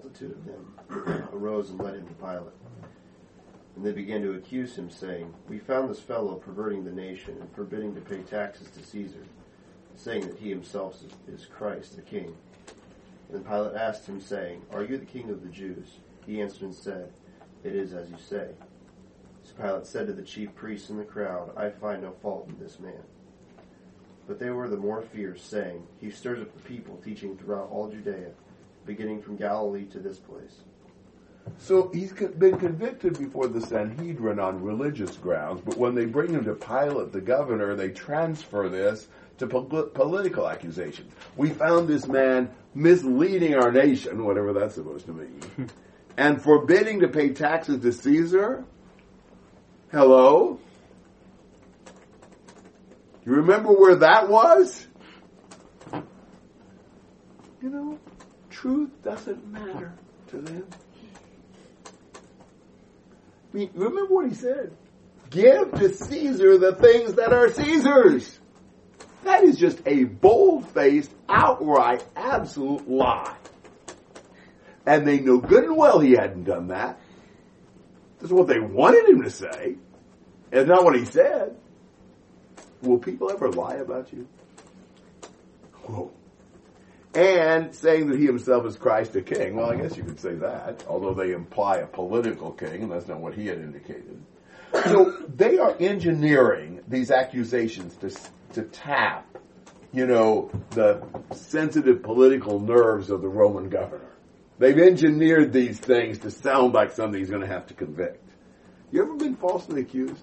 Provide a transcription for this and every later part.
multitude of them, arose and led him to Pilate. And they began to accuse him, saying, We found this fellow perverting the nation and forbidding to pay taxes to Caesar, saying that he himself is Christ, the king. And Pilate asked him, saying, Are you the king of the Jews? He answered and said, It is as you say. So Pilate said to the chief priests and the crowd, I find no fault in this man. But they were the more fierce, saying, He stirs up the people, teaching throughout all Judea, beginning from Galilee to this place. So he's been convicted before the Sanhedrin on religious grounds, but when they bring him to Pilate, the governor, they transfer this to political accusations. We found this man misleading our nation, whatever that's supposed to mean, and forbidding to pay taxes to Caesar. Hello? You remember where that was? You know, truth doesn't matter to them. Remember what he said? Give to Caesar the things that are Caesar's. That is just a bold-faced, outright, absolute lie. And they know good and well he hadn't done that. That's what they wanted him to say. It's not what he said. Will people ever lie about you? Whoa. And saying that he himself is Christ the King. Well, I guess you could say that, although they imply a political king, and that's not what he had indicated. So they are engineering these accusations to, to tap, you know, the sensitive political nerves of the Roman governor. They've engineered these things to sound like something he's going to have to convict. You ever been falsely accused?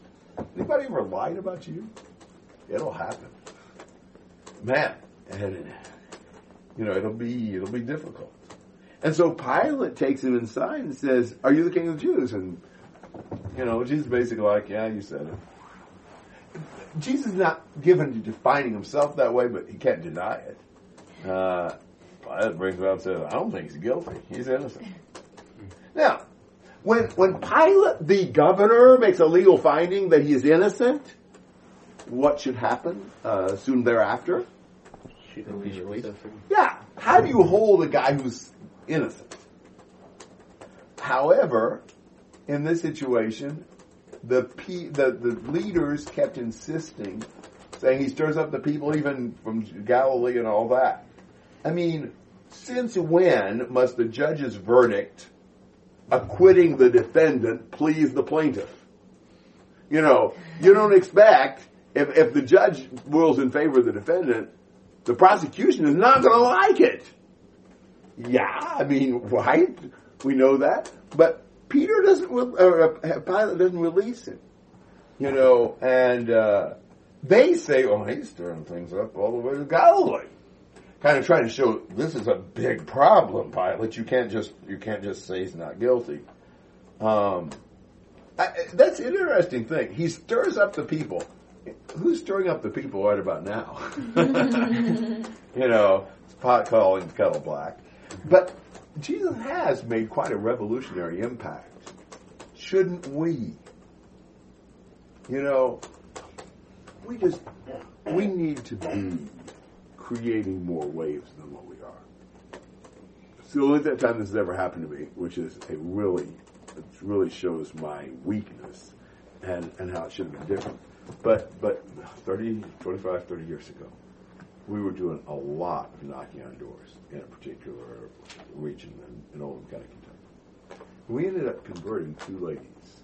Anybody ever lied about you? It'll happen. Man, and, you know, it'll be, it'll be difficult. And so Pilate takes him inside and says, are you the king of the Jews? And, you know, Jesus basically like, yeah, you said it. Jesus is not given to defining himself that way, but he can't deny it. Uh, Pilate brings it out and says, I don't think he's guilty. He's innocent. Now, when, when Pilate, the governor, makes a legal finding that he is innocent, what should happen uh, soon thereafter? Yeah. How do you hold a guy who's innocent? However, in this situation, the, P, the the leaders kept insisting, saying he stirs up the people even from Galilee and all that. I mean, since when must the judge's verdict acquitting the defendant please the plaintiff? You know, you don't expect if, if the judge rules in favor of the defendant, the prosecution is not going to like it. Yeah, I mean, right? We know that. But Peter doesn't, uh, Pilate doesn't release him. You know, and uh, they say, oh, he's stirring things up all the way to Galilee. Kind of trying to show this is a big problem, Pilate. You can't just you can't just say he's not guilty. Um, I, that's an interesting thing. He stirs up the people who's stirring up the people right about now? you know, it's pot calling kettle black. But Jesus has made quite a revolutionary impact. Shouldn't we? You know, we just, we need to be creating more waves than what we are. It's the only time this has ever happened to me, which is a really, it really shows my weakness and, and how it should have been different. But, but 30, 25, 30 years ago, we were doing a lot of knocking on doors in a particular region in, in Oldham County, Kentucky. We ended up converting two ladies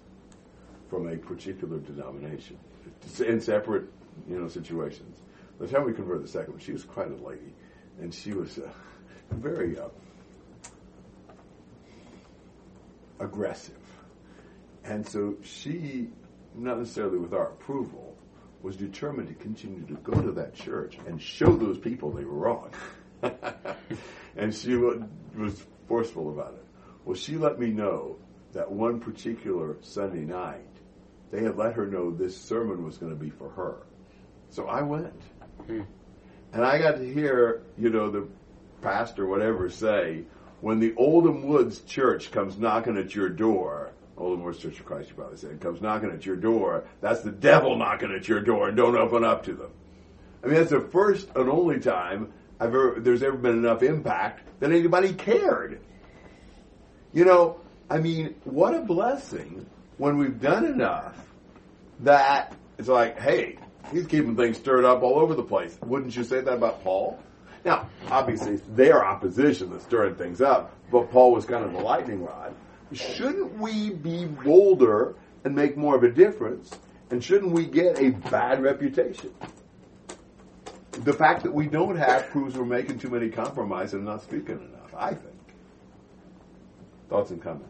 from a particular denomination in separate, you know, situations. By the time we converted the second one, she was quite a lady, and she was uh, very uh, aggressive. And so she not necessarily with our approval, was determined to continue to go to that church and show those people they were wrong. and she was forceful about it. Well, she let me know that one particular Sunday night, they had let her know this sermon was going to be for her. So I went. Hmm. And I got to hear, you know, the pastor, whatever, say, when the Oldham Woods church comes knocking at your door, Old Morris Church of Christ, you probably said, comes knocking at your door, that's the devil knocking at your door and don't open up to them. I mean, that's the first and only time I've ever, there's ever been enough impact that anybody cared. You know, I mean, what a blessing when we've done enough that it's like, hey, he's keeping things stirred up all over the place. Wouldn't you say that about Paul? Now, obviously, it's their opposition that's stirring things up, but Paul was kind of the lightning rod. Shouldn't we be bolder and make more of a difference? And shouldn't we get a bad reputation? The fact that we don't have proves we're making too many compromises and not speaking enough, I think. Thoughts and comments?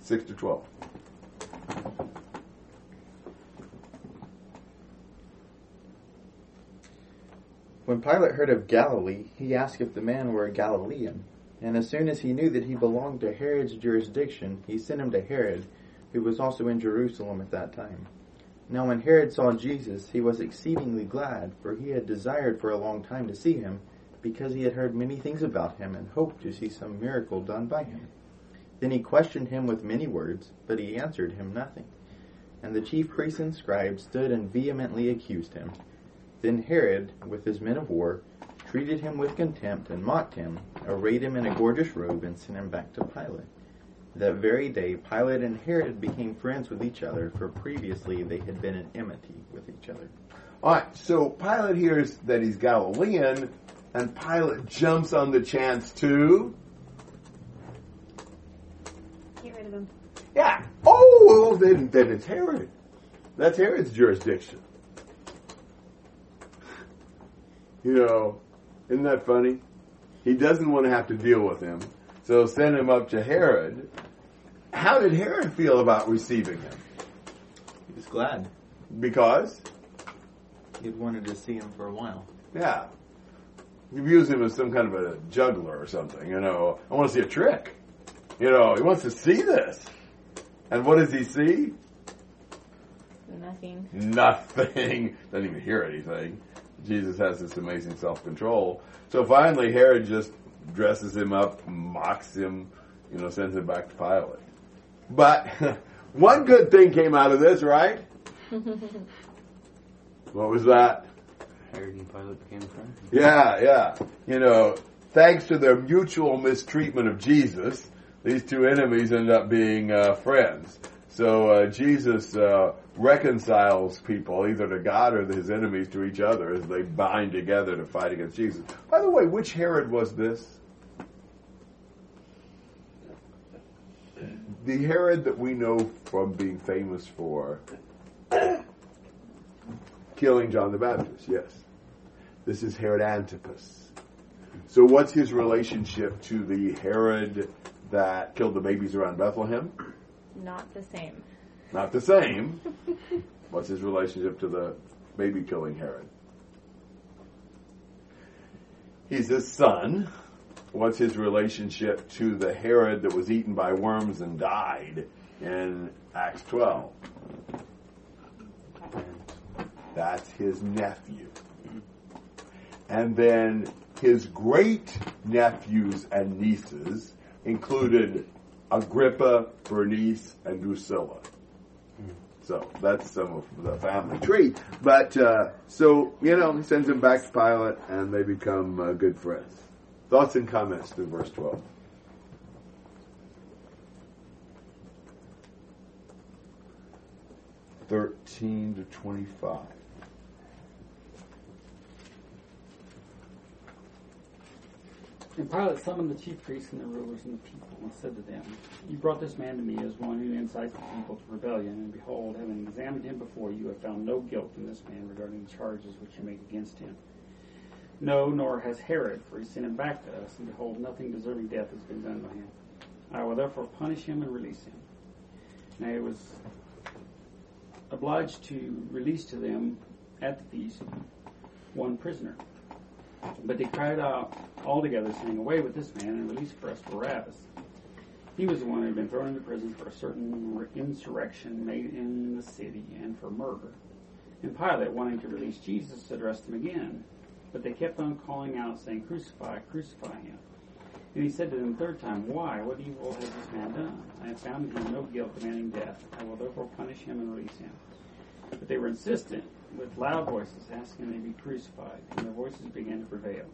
6 to 12. When Pilate heard of Galilee, he asked if the man were a Galilean. And as soon as he knew that he belonged to Herod's jurisdiction, he sent him to Herod, who was also in Jerusalem at that time. Now when Herod saw Jesus, he was exceedingly glad, for he had desired for a long time to see him, because he had heard many things about him and hoped to see some miracle done by him. Then he questioned him with many words, but he answered him nothing. And the chief priests and scribes stood and vehemently accused him. Then Herod, with his men of war, treated him with contempt and mocked him, arrayed him in a gorgeous robe, and sent him back to Pilate. That very day, Pilate and Herod became friends with each other, for previously they had been in enmity with each other. All right, so Pilate hears that he's Galilean, and Pilate jumps on the chance to. Get rid of him. Yeah. Oh, well, then, then it's Herod. That's Herod's jurisdiction. You know, isn't that funny? He doesn't want to have to deal with him, so send him up to Herod. How did Herod feel about receiving him? He was glad. Because, He had wanted to see him for a while. yeah, he views him as some kind of a juggler or something. You know, I want to see a trick. You know, he wants to see this. And what does he see? Nothing. Nothing. Doesn't even hear anything. Jesus has this amazing self control. So finally, Herod just dresses him up, mocks him, you know, sends him back to Pilate. But one good thing came out of this, right? what was that? Herod and Pilate became friends. Yeah, yeah. You know, thanks to their mutual mistreatment of Jesus, these two enemies end up being uh, friends. So uh, Jesus uh, reconciles people either to God or his enemies to each other as they bind together to fight against Jesus. By the way, which Herod was this? The Herod that we know from being famous for killing John the Baptist, yes. This is Herod Antipas. So what's his relationship to the Herod that killed the babies around Bethlehem? Not the same. Not the same. What's his relationship to the baby killing Herod? He's his son. What's his relationship to the Herod that was eaten by worms and died in Acts 12? That's his nephew. And then his great nephews and nieces included Agrippa, Bernice, and Drusilla. So that's some of the family tree. But uh, so you know, he sends him back to Pilate, and they become uh, good friends. Thoughts and comments through verse twelve. Thirteen to twenty-five. And Pilate summoned the chief priests and the rulers and the people, and said to them, You brought this man to me as one who incites the people to rebellion, and behold, having examined him before you, have found no guilt in this man regarding the charges which you make against him. No, nor has Herod, for he sent him back to us, and behold, nothing deserving death has been done by him. I will therefore punish him and release him. Now he was obliged to release to them at the feast one prisoner. But they cried out all together, saying, Away with this man, and release for us Barabbas. He was the one who had been thrown into prison for a certain insurrection made in the city and for murder. And Pilate, wanting to release Jesus, addressed them again. But they kept on calling out, saying, Crucify, crucify him. And he said to them the third time, Why? What evil has this man done? I have found in him no guilt demanding death. I will therefore punish him and release him. But they were insistent with loud voices, asking they be crucified, and their voices began to prevail.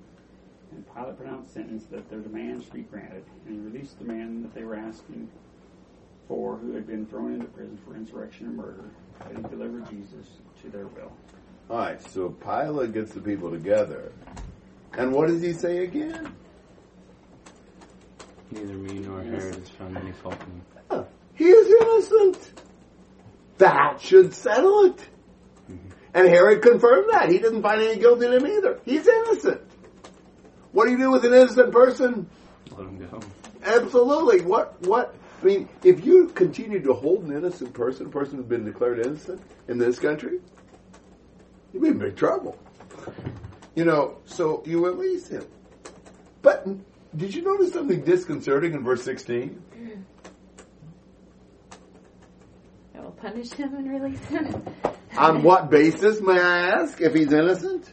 And Pilate pronounced sentence that their demands should be granted, and he released the man that they were asking for, who had been thrown into prison for insurrection and murder, and he delivered Jesus to their will. All right, so Pilate gets the people together. And what does he say again? Neither me nor Herod has found any fault in him. He is innocent. That should settle it. Mm-hmm. And Herod confirmed that. He didn't find any guilt in him either. He's innocent. What do you do with an innocent person? Let him go. Absolutely. What, what, I mean, if you continue to hold an innocent person, a person who's been declared innocent in this country, you'd be in big trouble. You know, so you release him. But did you notice something disconcerting in verse 16? I will punish him and release him. On what basis, may I ask, if he's innocent?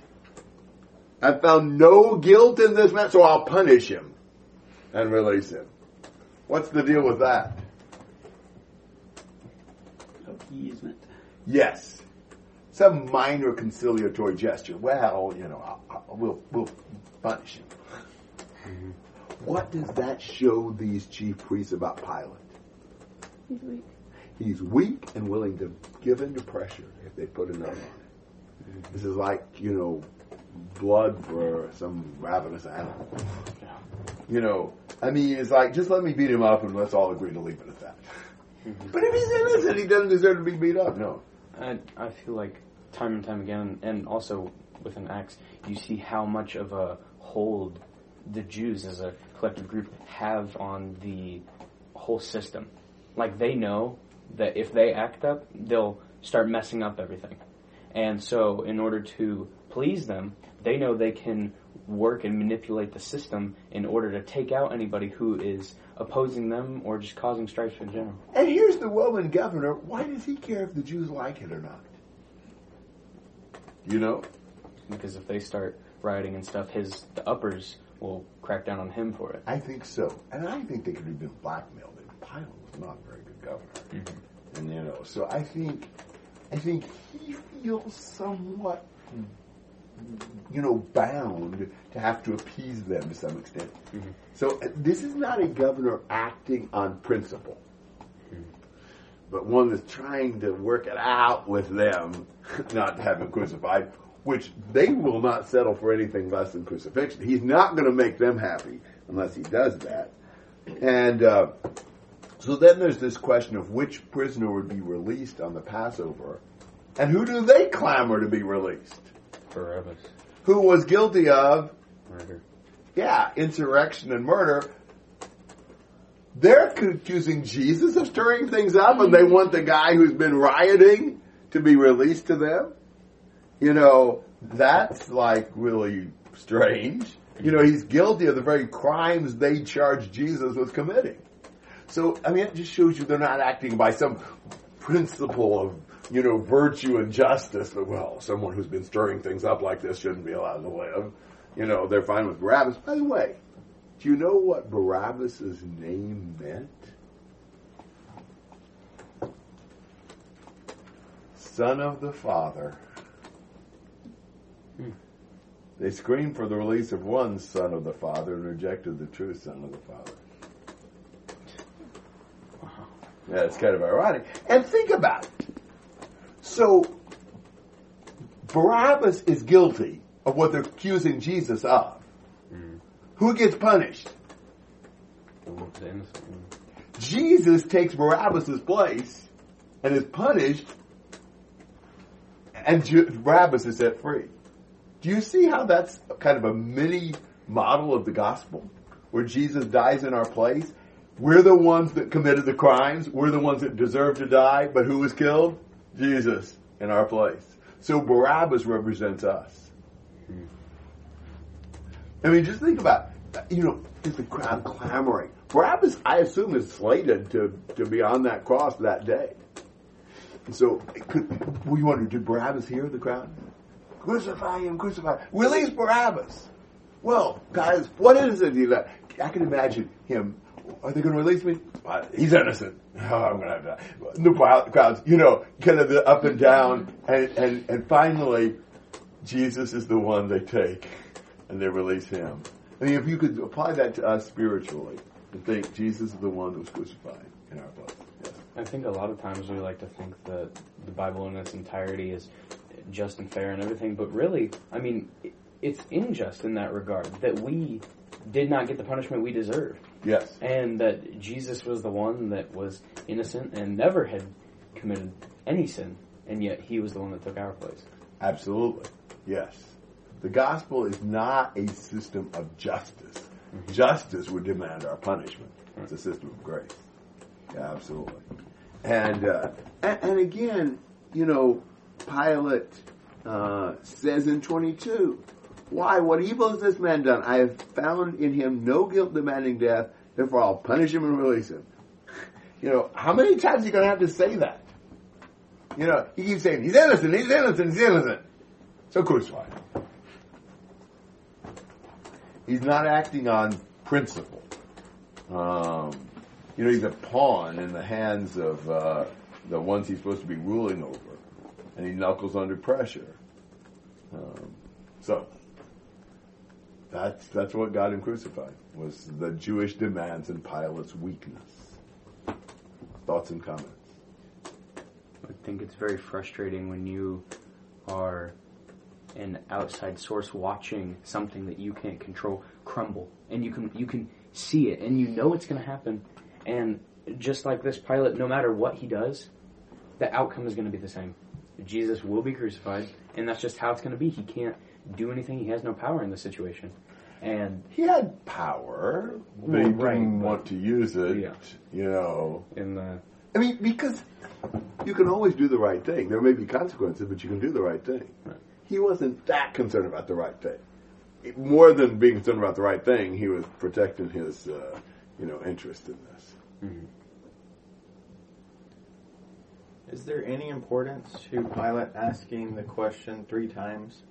I found no guilt in this man, so I'll punish him and release him. What's the deal with that? Appeasement. Yes. Some minor conciliatory gesture. Well, you know, I'll, I'll, we'll, we'll punish him. Mm-hmm. What does that show these chief priests about Pilate? He's weak. He's weak and willing to give in to pressure if they put enough on it. This is like, you know, blood for some ravenous animal. You know, I mean, it's like, just let me beat him up and let's all agree to leave it at that. Mm-hmm. But if he's innocent, he doesn't deserve to be beat up. No. I, I feel like time and time again, and also with an Acts, you see how much of a hold the Jews as a collective group have on the whole system. Like they know that if they act up, they'll start messing up everything. And so, in order to please them, they know they can work and manipulate the system in order to take out anybody who is opposing them or just causing strife in general. And here's the Roman governor. Why does he care if the Jews like it or not? You know? Because if they start rioting and stuff, his the uppers will crack down on him for it. I think so. And I think they could have been blackmailed. And Pilate was not very good governor. And you know, so I think I think he feels somewhat you know, bound to have to appease them to some extent. So uh, this is not a governor acting on principle, but one that's trying to work it out with them, not to have him crucified, which they will not settle for anything less than crucifixion. He's not going to make them happy unless he does that. And uh, so then there's this question of which prisoner would be released on the Passover, and who do they clamor to be released? Barabbas. Who was guilty of Murder. yeah, insurrection and murder. They're accusing Jesus of stirring things up, and they want the guy who's been rioting to be released to them. You know, that's like really strange. You know, he's guilty of the very crimes they charge Jesus with committing. So, I mean, it just shows you they're not acting by some principle of, you know, virtue and justice. But, well, someone who's been stirring things up like this shouldn't be allowed to live. You know, they're fine with Barabbas. By the way, do you know what Barabbas's name meant? Son of the Father. Hmm. They screamed for the release of one son of the Father and rejected the true Son of the Father. Yeah, it's kind of ironic. And think about it. So, Barabbas is guilty of what they're accusing Jesus of. Mm. Who gets punished? The, the innocent one. Jesus takes Barabbas' place and is punished, and Ju- Barabbas is set free. Do you see how that's kind of a mini model of the gospel? Where Jesus dies in our place? We're the ones that committed the crimes. We're the ones that deserve to die, but who was killed? Jesus in our place. So Barabbas represents us. I mean, just think about, you know, is the crowd clamoring? Barabbas, I assume, is slated to, to be on that cross that day. So, could, you wonder, did Barabbas hear the crowd? Crucify him, crucify him. Release Barabbas. Well, guys, what is it? I can imagine him. Are they going to release me? He's innocent. Oh, I'm going to have to. The crowds, you know, kind of the up and down, and, and, and finally, Jesus is the one they take, and they release him. I mean, if you could apply that to us spiritually, and think Jesus is the one who was crucified in our place. Yes. I think a lot of times we like to think that the Bible in its entirety is just and fair and everything, but really, I mean, it's unjust in that regard that we did not get the punishment we deserved, Yes. and that Jesus was the one that was innocent and never had committed any sin, and yet he was the one that took our place. Absolutely. Yes. The gospel is not a system of justice. Justice would demand our punishment. It's a system of grace. Yeah, absolutely. And, uh, and, and again, you know, Pilate uh, says in 22, Why, what evil has this man done? I have found in him no guilt demanding death, therefore I'll punish him and release him. You know, how many times are you going to have to say that? You know, he keeps saying, He's innocent, he's innocent, he's innocent. So crucify. He's not acting on principle. Um, you know, he's a pawn in the hands of uh, the ones he's supposed to be ruling over, and he knuckles under pressure. Um, so that's that's what got him crucified was the Jewish demands and Pilate's weakness. Thoughts and comments. I think it's very frustrating when you are an outside source watching something that you can't control crumble, and you can you can see it, and you know it's going to happen, and just like this Pilate, no matter what he does, the outcome is going to be the same. Jesus will be crucified, and that's just how it's going to be. He can't do anything. He has no power in this situation, and He had power, but he right, didn't but- want to use it. Yeah. You know, in the I mean, because you can always do the right thing. There may be consequences, but you can do the right thing. Right. He wasn't that concerned about the right thing. More than being concerned about the right thing, he was protecting his, uh, you know, interest in this. Is there any importance to Pilate asking the question three times?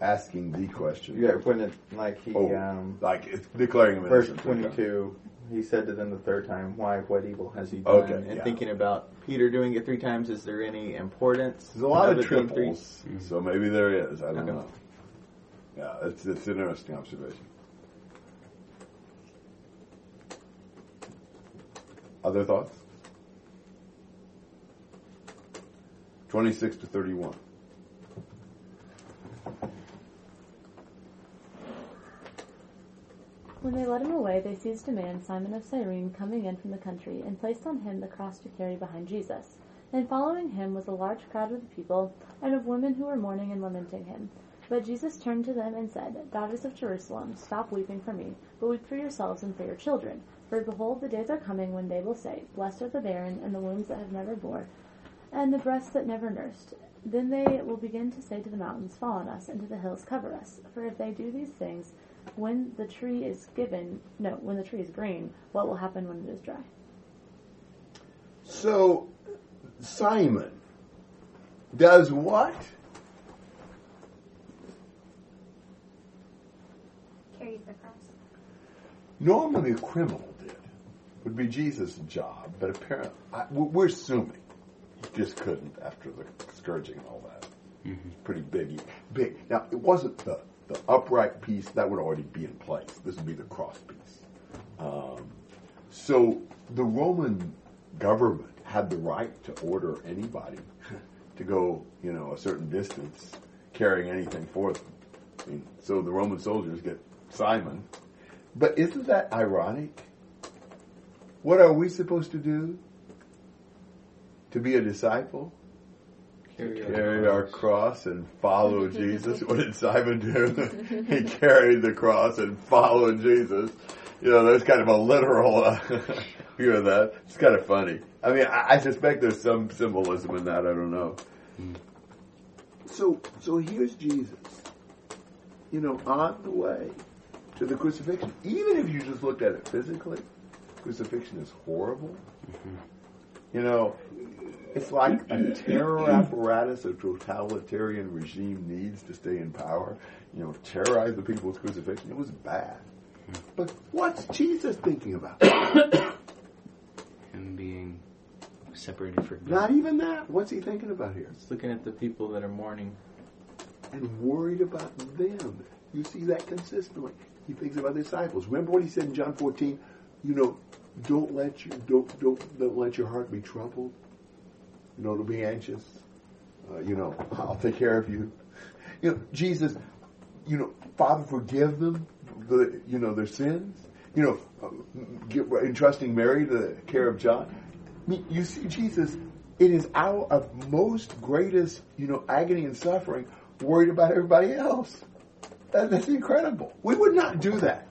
Asking the question. Yeah, when it like he Oh, um, like it's declaring him verse innocent. twenty two, he said to them the third time, "Why? What evil has he done?" Okay, and yeah. thinking about Peter doing it three times, is there any importance? There's a lot of it being three? triples, so maybe there is. I don't Okay. know. Yeah, it's it's an interesting observation. Other thoughts? Twenty-six to thirty-one. When they led him away, they seized a man, Simon of Cyrene, coming in from the country, and placed on him the cross to carry behind Jesus. And following him was a large crowd of the people, and of women who were mourning and lamenting him. But Jesus turned to them and said, Daughters of Jerusalem, stop weeping for me, but weep for yourselves and for your children. For behold, the days are coming when they will say, Blessed are the barren, and the wombs that have never borne, and the breasts that never nursed. Then they will begin to say to the mountains, Fall on us, and to the hills, cover us. For if they do these things, when the tree is given, no, when the tree is green, what will happen when it is dry? So, Simon does what? Carries the cross. Normally, a criminal did. Would be Jesus' job, but apparently, I, we're we're assuming he just couldn't after the scourging and all that. It's pretty big. Big. Now, it wasn't the, the upright piece that would already be in place. This would be the cross piece. Um, so the Roman government had the right to order anybody to go, you know, a certain distance carrying anything for them. I mean, so the Roman soldiers get Simon. But isn't that ironic? What are we supposed to do? To be a disciple? Carry our cross and follow Jesus. What did Simon do? he carried the cross and followed Jesus. You know, there's kind of a literal uh, view of that. It's kind of funny. I mean, I, I suspect there's some symbolism in that. I don't know. So, so here's Jesus. You know, on the way to the crucifixion. Even if you just looked at it physically, crucifixion is horrible. You know, it's like a terror apparatus a totalitarian regime needs to stay in power. You know, terrorize the people with crucifixion. It was bad. But what's Jesus thinking about? him being separated for good. Not even that. What's he thinking about here? Just looking at the people that are mourning. And worried about them. You see that consistently. He thinks about the disciples. Remember what he said in John 14? You know, don't let your don't don't don't let your heart be troubled. You know, to be anxious. Uh, you know, I'll take care of you. You know, Jesus. You know, Father, forgive them. The you know their sins. You know, uh, get, entrusting Mary to the care of John. I mean, you see, Jesus in his hour of most greatest, you know, agony and suffering, worried about everybody else. That, that's incredible. We would not do that.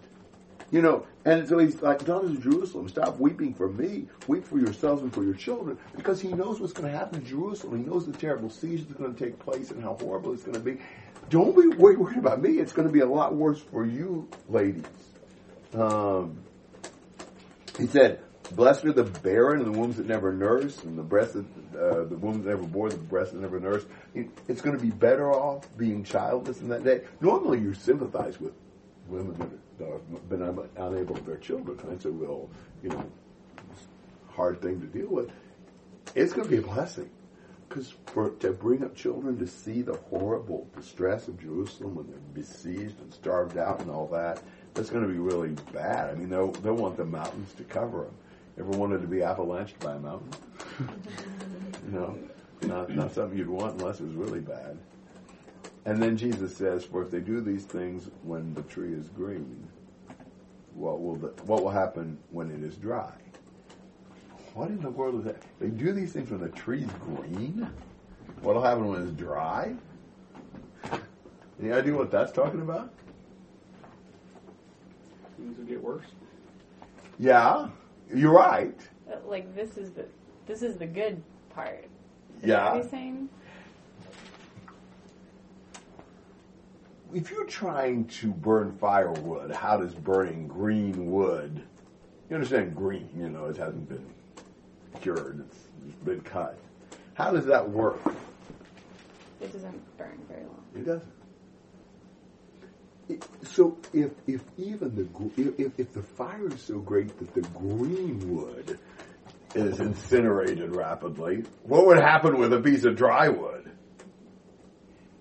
You know, and so he's like, daughters of Jerusalem, stop weeping for me. Weep for yourselves and for your children. Because he knows what's going to happen in Jerusalem. He knows the terrible siege that's going to take place and how horrible it's going to be. Don't be worried about me. It's going to be a lot worse for you, ladies. Um, he said, Blessed are the barren and the wombs that never nurse, and the breasts that, uh, the wombs that never bore, the breasts that never nursed. It's going to be better off being childless in that day. Normally, you sympathize with women have been unable to bear children. It's a real, you know, hard thing to deal with. It's going to be a blessing. Because for to bring up children to see the horrible distress of Jerusalem when they're besieged and starved out and all that, that's going to be really bad. I mean, they'll, they'll want the mountains to cover them. Ever wanted to be avalanched by a mountain? you know, not, not something you'd want unless it was really bad. And then Jesus says, "For if they do these things when the tree is green, what will the, what will happen when it is dry?" What in the world is that? They do these things when the tree's green. What'll happen when it's dry? Any idea what that's talking about? Things will get worse. Yeah, you're right. Uh, Like this is the this is the good part. Is Yeah. that what he's saying? If you're trying to burn firewood, how does burning green wood? You understand green? You know, it hasn't been cured; it's, been cut. How does that work? It doesn't burn very long. It doesn't. It, so if if even the if if the fire is so great that the green wood is incinerated rapidly, what would happen with a piece of dry wood?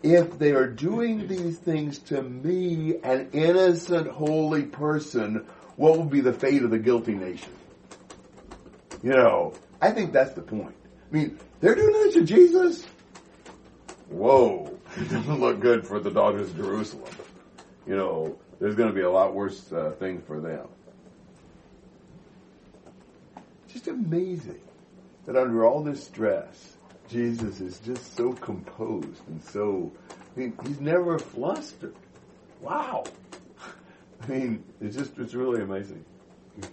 If they are doing these things to me, an innocent, holy person, what will be the fate of the guilty nation? You know, I think that's the point. I mean, they're doing this to Jesus. Whoa, it doesn't look good for the daughters of Jerusalem. You know, there's going to be a lot worse uh, things for them. Just amazing that under all this stress, Jesus is just so composed and so. I mean, he's never flustered. Wow. I mean, it's just, it's really amazing.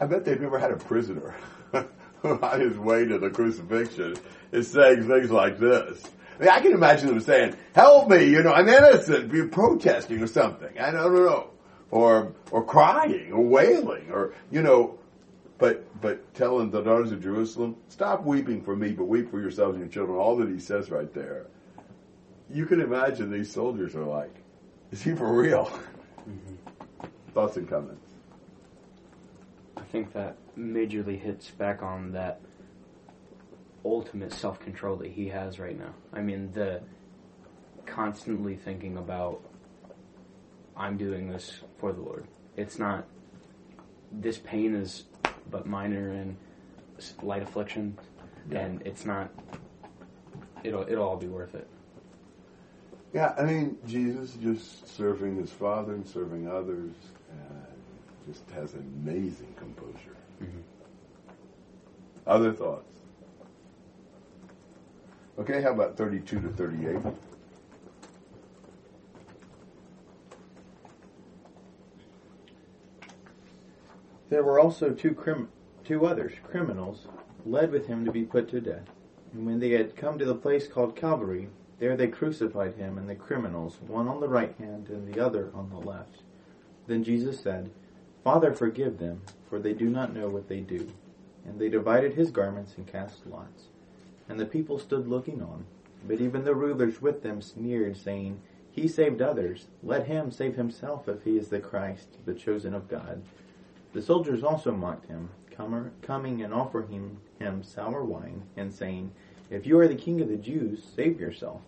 I bet they've never had a prisoner on his way to the crucifixion is saying things like this. I mean, I can imagine them saying, help me, you know, I'm innocent, be protesting or something. I don't know. Or, or crying or wailing or, you know, but, but telling the daughters of Jerusalem, stop weeping for me, but weep for yourselves and your children. All that he says right there. You can imagine these soldiers are like, is he for real? Mm-hmm. Thoughts and comments? I think that majorly hits back on that ultimate self control that he has right now. I mean, the constantly thinking about, I'm doing this for the Lord. It's not, this pain is but minor and s- light affliction, and it's not, it'll, it'll all be worth it. Yeah, I mean, Jesus just serving his Father and serving others, uh, just has amazing composure. Other thoughts? Okay, how about 32 to 38? There were also two crim- two others, criminals, led with him to be put to death. And when they had come to the place called Calvary, there they crucified him and the criminals, one on the right hand and the other on the left. Then Jesus said, Father, forgive them, for they do not know what they do. And they divided his garments and cast lots. And the people stood looking on. But even the rulers with them sneered, saying, He saved others. Let him save himself if he is the Christ, the chosen of God. The soldiers also mocked him, coming and offering him sour wine, and saying, If you are the king of the Jews, save yourself.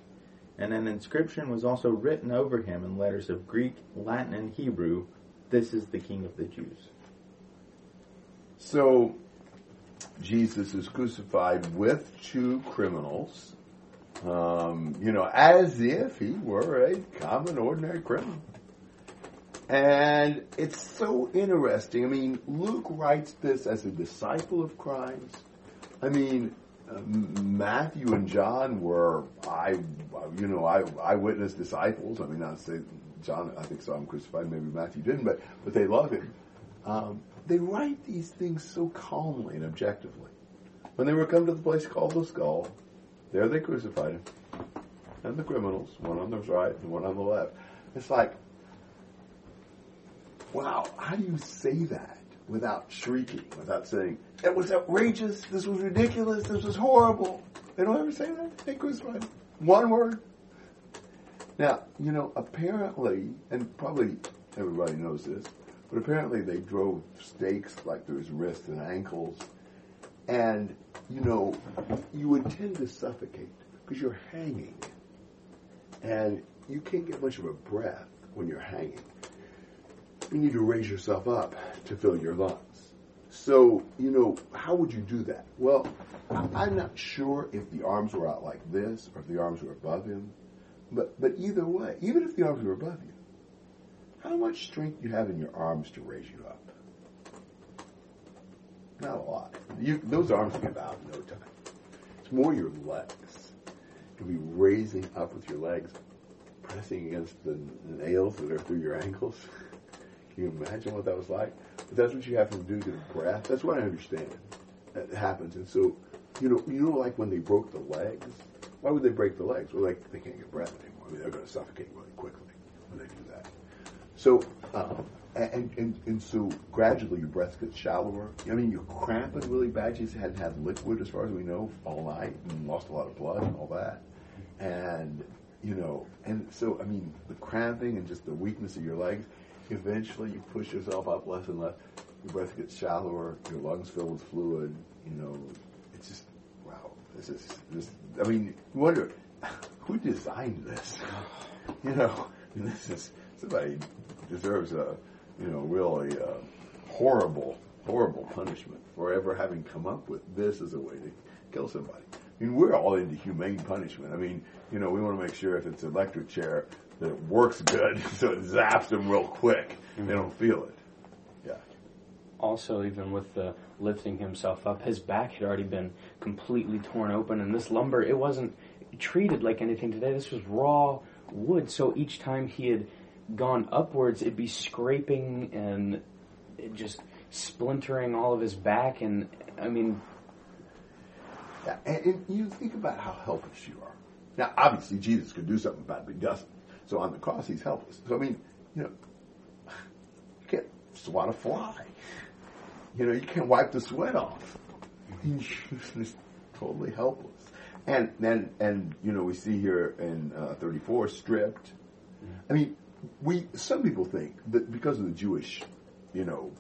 and an inscription was also written over him in letters of Greek, Latin, and Hebrew This is the King of the Jews. So, Jesus is crucified with two criminals, um, you know, as if he were a common, ordinary criminal. And it's so interesting. I mean, Luke writes this as a disciple of Christ. I mean, uh, Matthew and John were I, you know, I eyewitness disciples. I mean, to say John, I think saw him crucified. Maybe Matthew didn't, but but they love him. Um, they write these things so calmly and objectively. When they were come to the place called the skull, there they crucified him, and the criminals, one on the right and one on the left. It's like, wow, how do you say that without shrieking, without saying, it was outrageous, this was ridiculous, this was horrible? They don't ever say that. Crucified him. One word. Now, you know, apparently, and probably everybody knows this, but apparently they drove stakes like through his wrists and ankles. And, you know, you would tend to suffocate because you're hanging. And you can't get much of a breath when you're hanging. You need to raise yourself up to fill your lungs. So, you know, how would you do that? Well, I'm not sure if the arms were out like this or if the arms were above him. But, but either way, even if the arms were above you, how much strength do you have in your arms to raise you up? Not a lot. You, those arms give out in no time. It's more your legs. To be raising up with your legs, pressing against the nails that are through your ankles. Can you imagine what that was like? But that's what you have to do to the breath. That's what I understand. That happens. And so, you know, you know, like when they broke the legs. Why would they break the legs? Well, like they can't get breath anymore. I mean, they're going to suffocate really quickly when they do that. So, um, and, and, and so gradually your breath gets shallower. I mean, you're cramping really bad. You hadn't had liquid, as far as we know, all night and lost a lot of blood and all that. And, you know, and so, I mean, the cramping and just the weakness of your legs, eventually you push yourself up less and less. Your breath gets shallower. Your lungs fill with fluid. You know, it's just, wow. This is, this, I mean, you wonder, who designed this? You know, this is, somebody deserves a, you know, really uh, horrible, horrible punishment for ever having come up with this as a way to kill somebody. I mean, we're all into humane punishment. I mean, you know, we want to make sure if it's an electric chair that it works good, so it zaps them real quick. They mm-hmm. don't feel it. Yeah. also even with the lifting himself up his back had already been completely torn open and this lumber it wasn't treated like anything today this was raw wood so each time he had gone upwards it'd be scraping and just splintering all of his back and i mean Yeah, and, and you think about how helpless you are. Now, obviously, Jesus could do something about it, but he doesn't. So on the cross, he's helpless. So I mean, you know, you can't swat a fly. You know, you can't wipe the sweat off. He's just totally helpless. And then, and you know, we see here in uh, 34, stripped. I mean, we some people think that because of the Jewish, you know,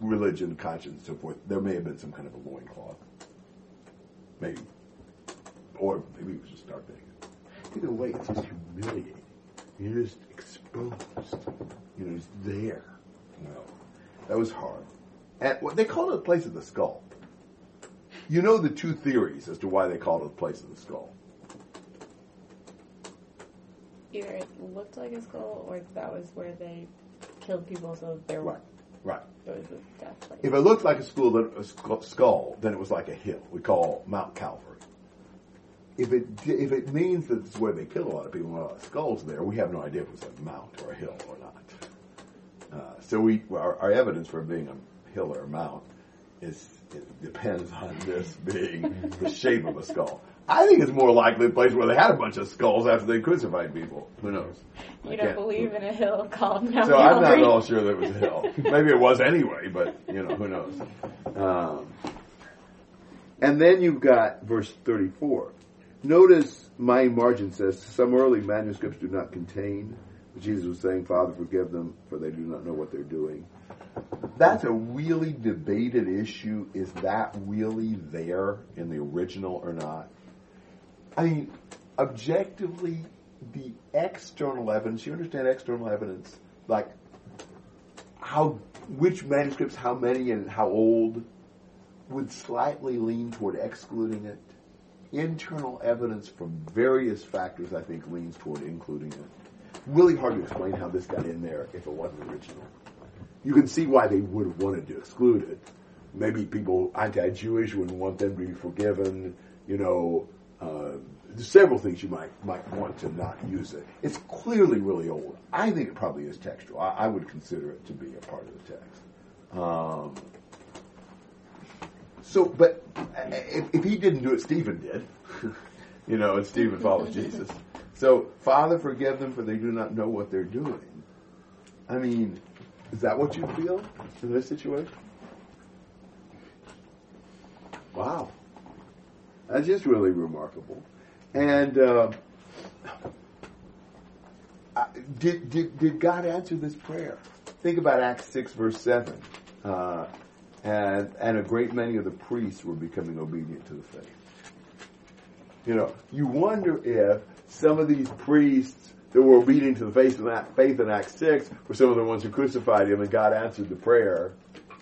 religion, conscience, and so forth, there may have been some kind of a loincloth. Maybe. Or maybe it was just naked. Either way, it's just humiliating. You're just exposed. You know, it's there. You know, that was hard. And what they called it a place of the skull. You know the two theories as to why they called it the place of the skull. Either it looked like a skull, or that was where they killed people, so there Right. Right. it was a death place. If it looked like a skull, then, a skull, then it was like a hill. We call Mount Calvary. If it if it means that it's where they kill a lot of people, a lot of skulls there, we have no idea if it was a mount or a hill or not. Uh, so we our, our evidence for it being a hill or a mount is it depends on this being the shape of a skull. I think it's more likely a place where they had a bunch of skulls after they crucified people. Who knows? I You don't believe in a hill called Mount so I'm not at all sure that it was a hill. Maybe it was anyway, but you know, who knows? Um, and then you've got verse 34. Notice my margin says some early manuscripts do not contain. Jesus was saying, "Father, forgive them, for they do not know what they're doing." That's a really debated issue. Is that really there in the original or not? I mean, objectively, the external evidence, you understand external evidence, like how, which manuscripts, how many, and how old, would slightly lean toward excluding it. Internal evidence from various factors, I think, leans toward including it. Really hard to explain how this got in there if it wasn't original. You can see why they would have wanted to exclude it. Maybe people anti-Jewish wouldn't want them to be forgiven. You know, uh, several things you might might want to not use it. It's clearly really old. I think it probably is textual. I, I would consider it to be a part of the text. Um, so, but if, if he didn't do it, Stephen did. you know, and Stephen followed Jesus. So, Father, forgive them for they do not know what they're doing. I mean, is that what you feel in this situation? Wow. That's just really remarkable. And uh, did, did, did God answer this prayer? Think about Acts 6, verse 7. Uh, and, and a great many of the priests were becoming obedient to the faith. You know, you wonder if some of these priests that were obedient to the faith in, faith in Acts 6 were some of the ones who crucified him and God answered the prayer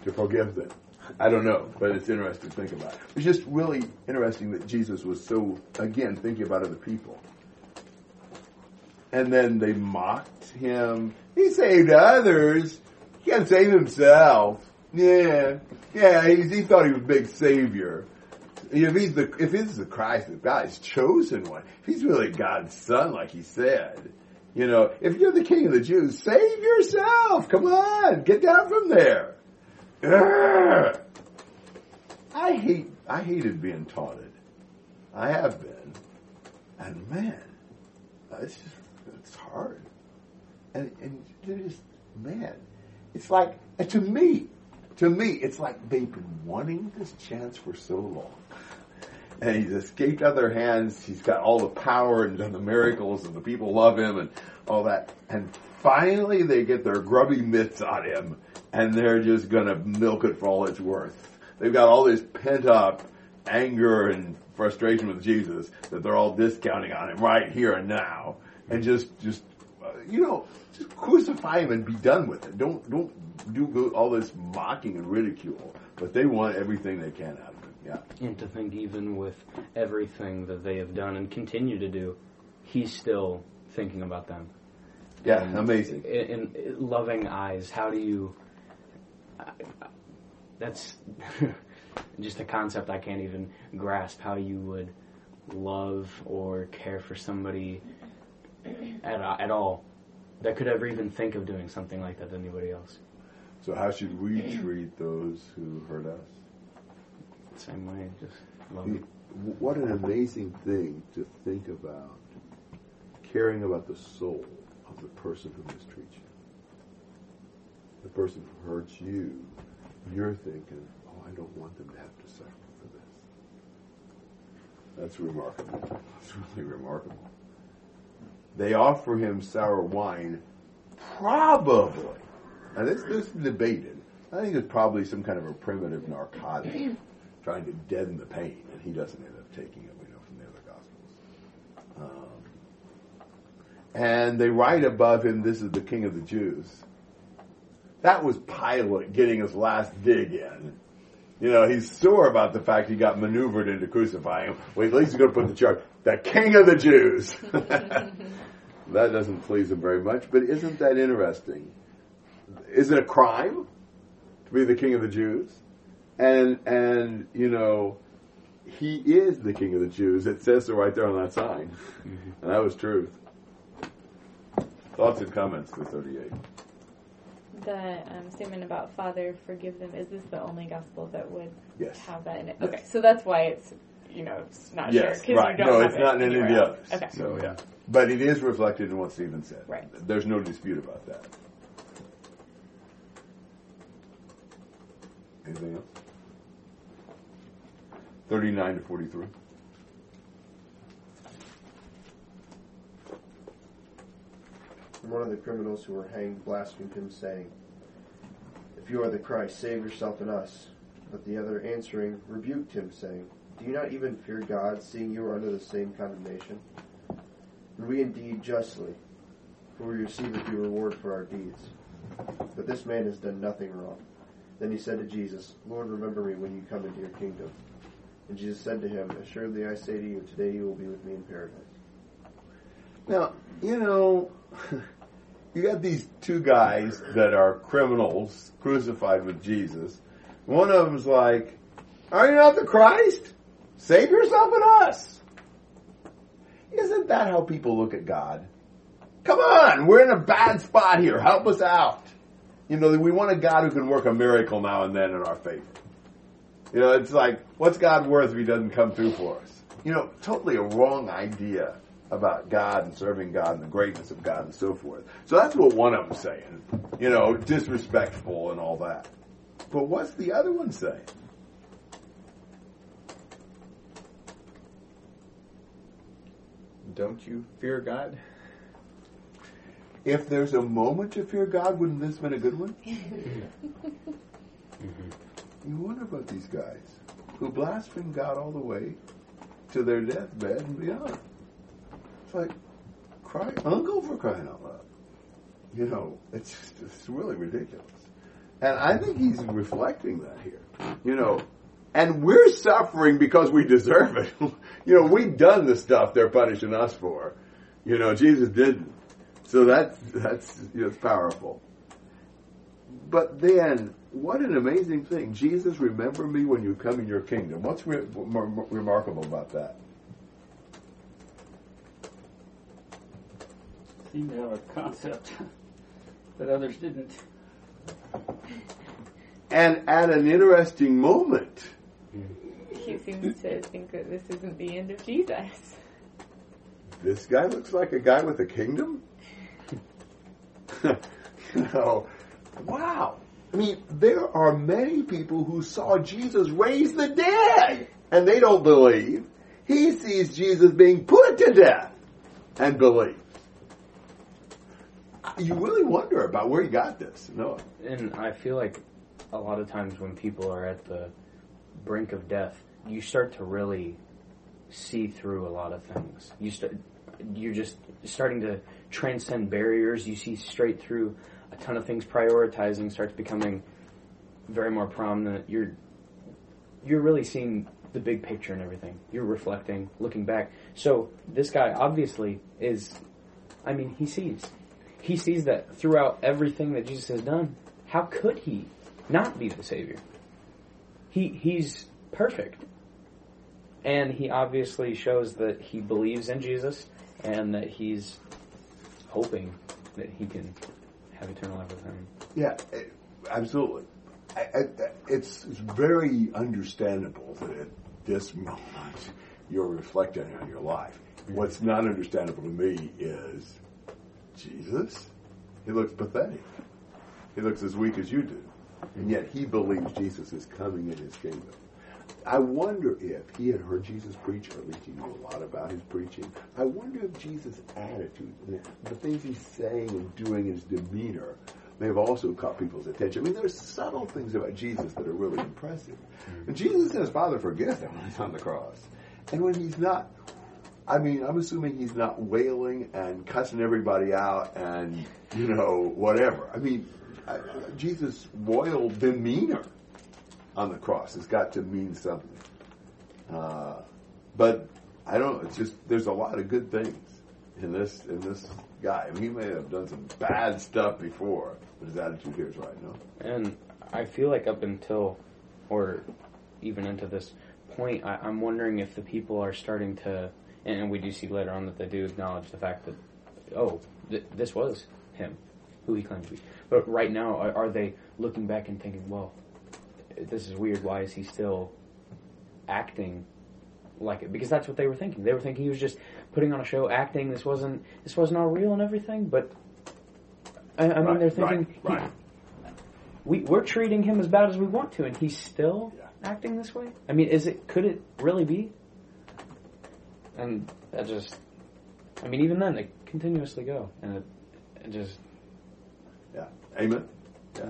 to forgive them. I don't know, but it's interesting to think about. It's just really interesting that Jesus was so, again, thinking about other people. And then they mocked him. He saved others. He can't save himself. Yeah, yeah. He, he thought he was a big savior. If he's the if he's the Christ, if God's chosen one, if he's really God's son, like he said, you know, if you're the King of the Jews, save yourself. Come on, get down from there. Urgh. I hate I hated being taunted. I have been, and man, uh, it's just it's hard. And and just man, it's like and to me, to me, it's like they've been wanting this chance for so long. And he's escaped out of their hands. He's got all the power and done the miracles, and the people love him, and all that. And finally, they get their grubby mitts on him, and they're just going to milk it for all it's worth. They've got all this pent up anger and frustration with Jesus that they're all discounting on him right here and now, and just just Uh, you know just crucify him and be done with it. Don't don't do all this mocking and ridicule, but they want everything they can out of him. Yeah. And to think, even with everything that they have done and continue to do, he's still thinking about them. Yeah, And amazing. In, in loving eyes, how do you? I- I- That's just a concept I can't even grasp. How you would love or care for somebody at uh, at all that could ever even think of doing something like that to anybody else. So how should we treat those who hurt us? Same way, just love. You- What an amazing thing to think about caring about the soul of the person who mistreats you. The person who hurts you, you're thinking, oh, I don't want them to have to suffer for this. That's remarkable. That's really remarkable. They offer him sour wine, probably. Now this, this is debated. I think it's probably some kind of a primitive narcotic trying to deaden the pain, and he doesn't end up taking it. We know from the other gospels. Um, and they write above him, "This is the King of the Jews." That was Pilate getting his last dig in. You know, he's sore about the fact he got maneuvered into crucifying him. Well, at least he's going to put the charge, the King of the Jews. that doesn't please him very much, but isn't that interesting? Is it a crime to be the King of the Jews? And and you know, he is the King of the Jews. It says so right there on that sign, and that was truth. Thoughts and comments to thirty-eight. The um, statement about Father, forgive them. Is this the only gospel that would Yes. have that in it? Yes. Okay, so that's why it's you know it's not Yes, sure because right. you don't No, have it's it not in any of the others. Okay. So yeah, but it is reflected in what Stephen said. Right. There's no dispute about that. Anything else? Thirty-nine to forty-three. And one of the criminals who were hanged blasphemed him, saying, If you are the Christ, save yourself and us. But the other answering rebuked him, saying, Do you not even fear God, seeing you are under the same condemnation? and we indeed justly, for we receive a due reward for our deeds. But this man has done nothing wrong. Then he said to Jesus, Lord, remember me when you come into your kingdom. And Jesus said to him, Assuredly I say to you, today you will be with me in paradise. Now, you know, you got these two guys that are criminals crucified with Jesus. One of them's like, Are you not the Christ? Save yourself and us. Isn't that how people look at God? Come on, we're in a bad spot here. Help us out. You know, we want a God who can work a miracle now and then in our favor. You know, it's like, what's God worth if he doesn't come through for us? You know, totally a wrong idea about God and serving God and the greatness of God and so forth. So that's what one of them's saying. You know, disrespectful and all that. But what's the other one saying? Don't you fear God? If there's a moment to fear God, wouldn't this have been a good one? Mm-hmm. You wonder about these guys who blaspheme God all the way to their deathbed and beyond. It's like, cry uncle for crying out loud. You know, it's just, it's really ridiculous. And I think he's reflecting that here. You know, and we're suffering because we deserve it. you know, we've done the stuff they're punishing us for. You know, Jesus didn't. So that's that's you know, it's powerful. But then, what an amazing thing! Jesus, remember me when you come in your kingdom. What's re- re- remarkable about that? Seem to have a concept that others didn't. And at an interesting moment, hmm. He seems to think that this isn't the end of Jesus. this guy looks like a guy with a kingdom. you know, wow. I mean, there are many people who saw Jesus raise the dead, and they don't believe. He sees Jesus being put to death and believes. You really wonder about where he got this. No. And I feel like a lot of times when people are at the brink of death, you start to really see through a lot of things. You start, you're just starting to transcend barriers. You see straight through a ton of things. Prioritizing starts becoming very more prominent. You're you're really seeing the big picture and everything. You're reflecting, looking back. So this guy obviously is. I mean, he sees. He sees that throughout everything that Jesus has done. How could he not be the savior? He he's perfect. And he obviously shows that he believes in Jesus and that he's hoping that he can have eternal life with him. Yeah, absolutely. I, I, it's, it's very understandable that at this moment you're reflecting on your life. What's not understandable to me is Jesus. He looks pathetic. He looks as weak as you do. And yet he believes Jesus is coming in his kingdom. I wonder if he had heard Jesus preach, or at least he knew a lot about his preaching. I wonder if Jesus' attitude, the, things he's saying and doing, his demeanor, may have also caught people's attention. I mean, there's subtle things about Jesus that are really impressive. Mm-hmm. And Jesus says, Father, forgive them when he's on the cross. And when he's not, I mean, I'm assuming he's not wailing and cussing everybody out and, you know, whatever. I mean, Jesus' royal demeanor on the cross It's got to mean something. Uh, but I don't. It's just there's a lot of good things in this in this guy. I mean, he may have done some bad stuff before, but his attitude here is right. No, And I feel like up until, or even into this point, I, I'm wondering if the people are starting to, and we do see later on that they do acknowledge the fact that, oh, th- this was him, who he claimed to be. But right now, are, are they looking back and thinking, well, this is weird. Why is he still acting like it? Because that's what they were thinking. They were thinking he was just putting on a show, acting. This wasn't this wasn't all real and everything. But I, I mean, Right, they're thinking right, right. we we're treating him as bad as we want to, and he's still Yeah. acting this way. I mean, is it? Could it really be? And that just, I mean, even then they continuously go, and it, it just Yeah. Amen. Yeah.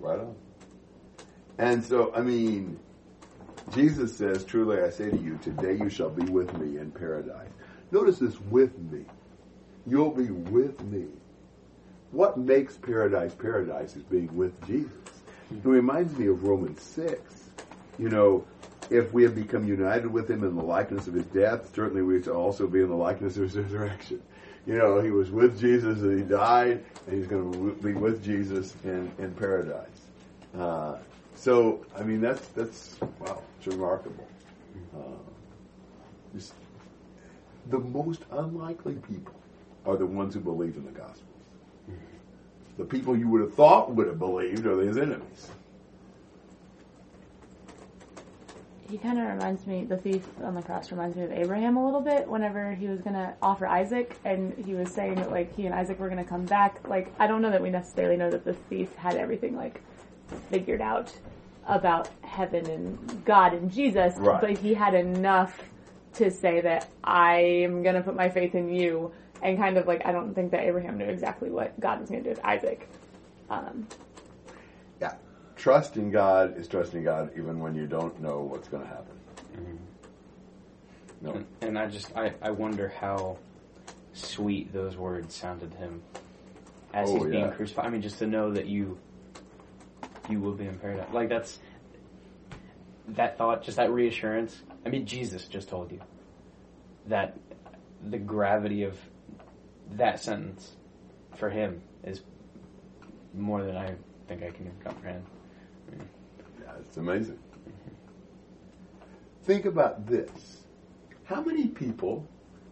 Right on. And so, I mean, Jesus says, Truly I say to you, today you shall be with me in paradise. Notice this with me. you'll be with me. What makes paradise paradise is being with Jesus. It reminds me of Romans 6. You know, if we have become united with him in the likeness of his death, certainly we shall also be in the likeness of his resurrection. You know, he was with Jesus and he died, and he's going to be with Jesus in, in paradise. Uh, so, I mean, that's, that's, wow, it's remarkable. Uh, just, the most unlikely people are the ones who believe in the Gospels. The people you would have thought would have believed are his enemies. he kind of reminds me, the thief on the cross reminds me of Abraham a little bit whenever he was going to offer Isaac and he was saying that like he and Isaac were going to come back. Like, I don't know that we necessarily know that the thief had everything like figured out about heaven and God and Jesus, Right. but he had enough to say that I am going to put my faith in you and kind of like, I don't think that Abraham knew exactly what God was going to do with Isaac. Um, Yeah. Trusting God is trusting God even when you don't know what's going to happen. No. And, and I just I, I wonder how sweet those words sounded to him as Oh, he's being crucified. I mean, just to know that you you will be in paradise. Like that's that thought, just that reassurance. I mean, Jesus just told you that the gravity of that sentence for him is more than I think I can even comprehend. Yeah, it's amazing. Think about this. How many people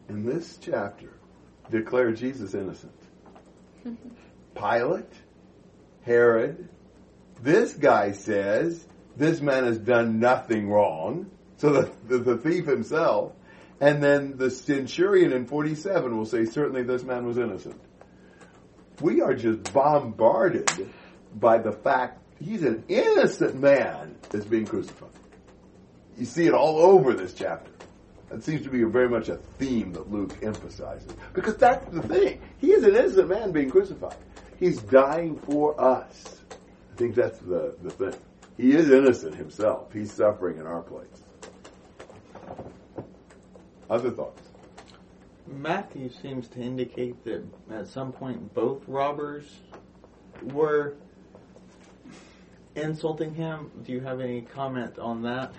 in this chapter declare Jesus innocent? Pilate, Herod. This guy says this man has done nothing wrong. So the, the, the thief himself. And then the centurion in 47 will say, certainly this man was innocent. We are just bombarded by the fact he's an innocent man that's being crucified. You see it all over this chapter. That seems to be very much a theme that Luke emphasizes. Because that's the thing. He is an innocent man being crucified. He's dying for us. I think that's the, the thing. He is innocent himself. He's suffering in our place. Other thoughts? Matthew seems to indicate that at some point both robbers were insulting him. Do you have any comment on that?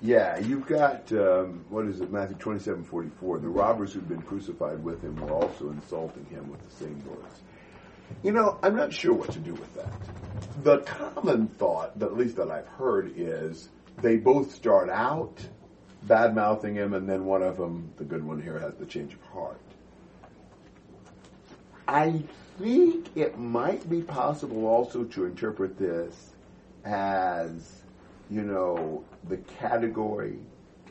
Yeah, you've got um, what is it, Matthew twenty-seven forty-four. The robbers who'd been crucified with him were also insulting him with the same words. You know, I'm not sure what to do with that. The common thought, at least that I've heard, is they both start out bad mouthing him, and then one of them, the good one here, has the change of heart. I think it might be possible also to interpret this as, you know, the category.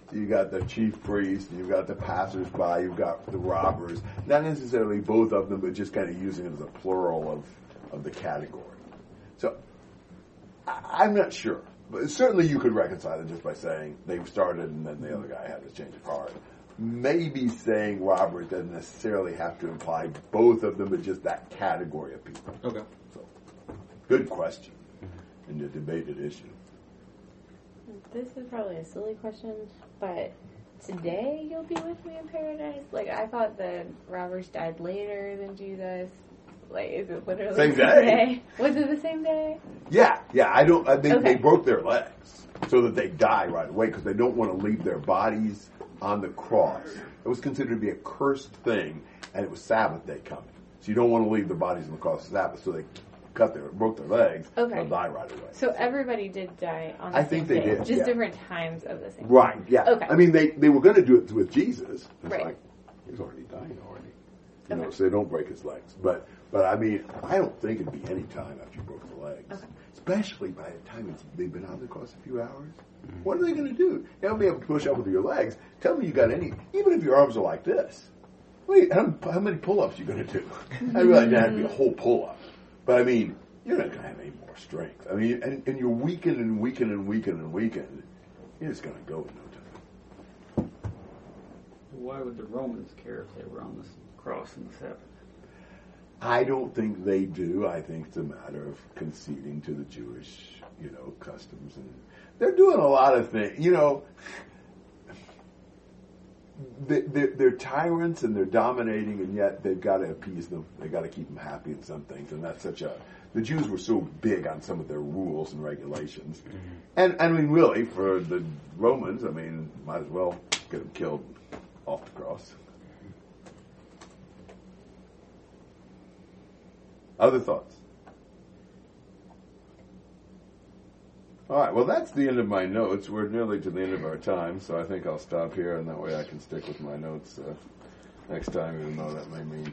So you got the chief priest, you've got the passersby, you've got the robbers. Not necessarily both of them, but just kind of using it as a plural of, of the category. So I, I'm not sure. But certainly you could reconcile it just by saying they started and then the other guy had to change of heart. Maybe saying robbers doesn't necessarily have to imply both of them, but just that category of people. Okay. So, good question and a debated issue. This is probably a silly question, but today you'll be with me in paradise? Like, I thought the robbers died later than Jesus. Like, is it literally the Same day. Was it the same day? Yeah, yeah. I don't. I think they broke their legs so that they die right away because they don't want to leave their bodies on the cross. It was considered to be a cursed thing, and it was Sabbath day coming, so you don't want to leave the bodies on the cross on Sabbath. So they cut their broke their legs. Okay. They'll die right away. So everybody did die on the I same think they day, did, just yeah. different times of the same. Right. Yeah. Okay. I mean, they they were going to do it with Jesus. It's Right. like he's already dying already. You know, so they don't break his legs. But but I mean, I don't think it'd be any time after you broke the legs. Okay. Especially by the time it's, they've been on the cross a few hours. Mm-hmm. What are they going to do? You don't be able to push up with your legs. Tell me you got any, even if your arms are like this. Wait, how, how many pull-ups you going to do? I realize that had to be a whole pull-up, but I mean, you're not going to have any more strength. I mean, and, and you're weakened and weakened and weakened and weakened. You're just going to go in no time. Why would the Romans care if they were on the cross in the Sabbath? I don't think they do. I think it's a matter of conceding to the Jewish, you know, customs, and they're doing a lot of things. You know, they're, they're tyrants and they're dominating, and yet they've got to appease them. They've got to keep them happy in some things, and that's such a. The Jews were so big on some of their rules and regulations, mm-hmm. and I mean, really, for the Romans, I mean, might as well get them killed off the cross. Other thoughts? All right, well, that's the end of my notes. We're nearly to the end of our time, so I think I'll stop here, and that way I can stick with my notes uh, next time, even though that may mean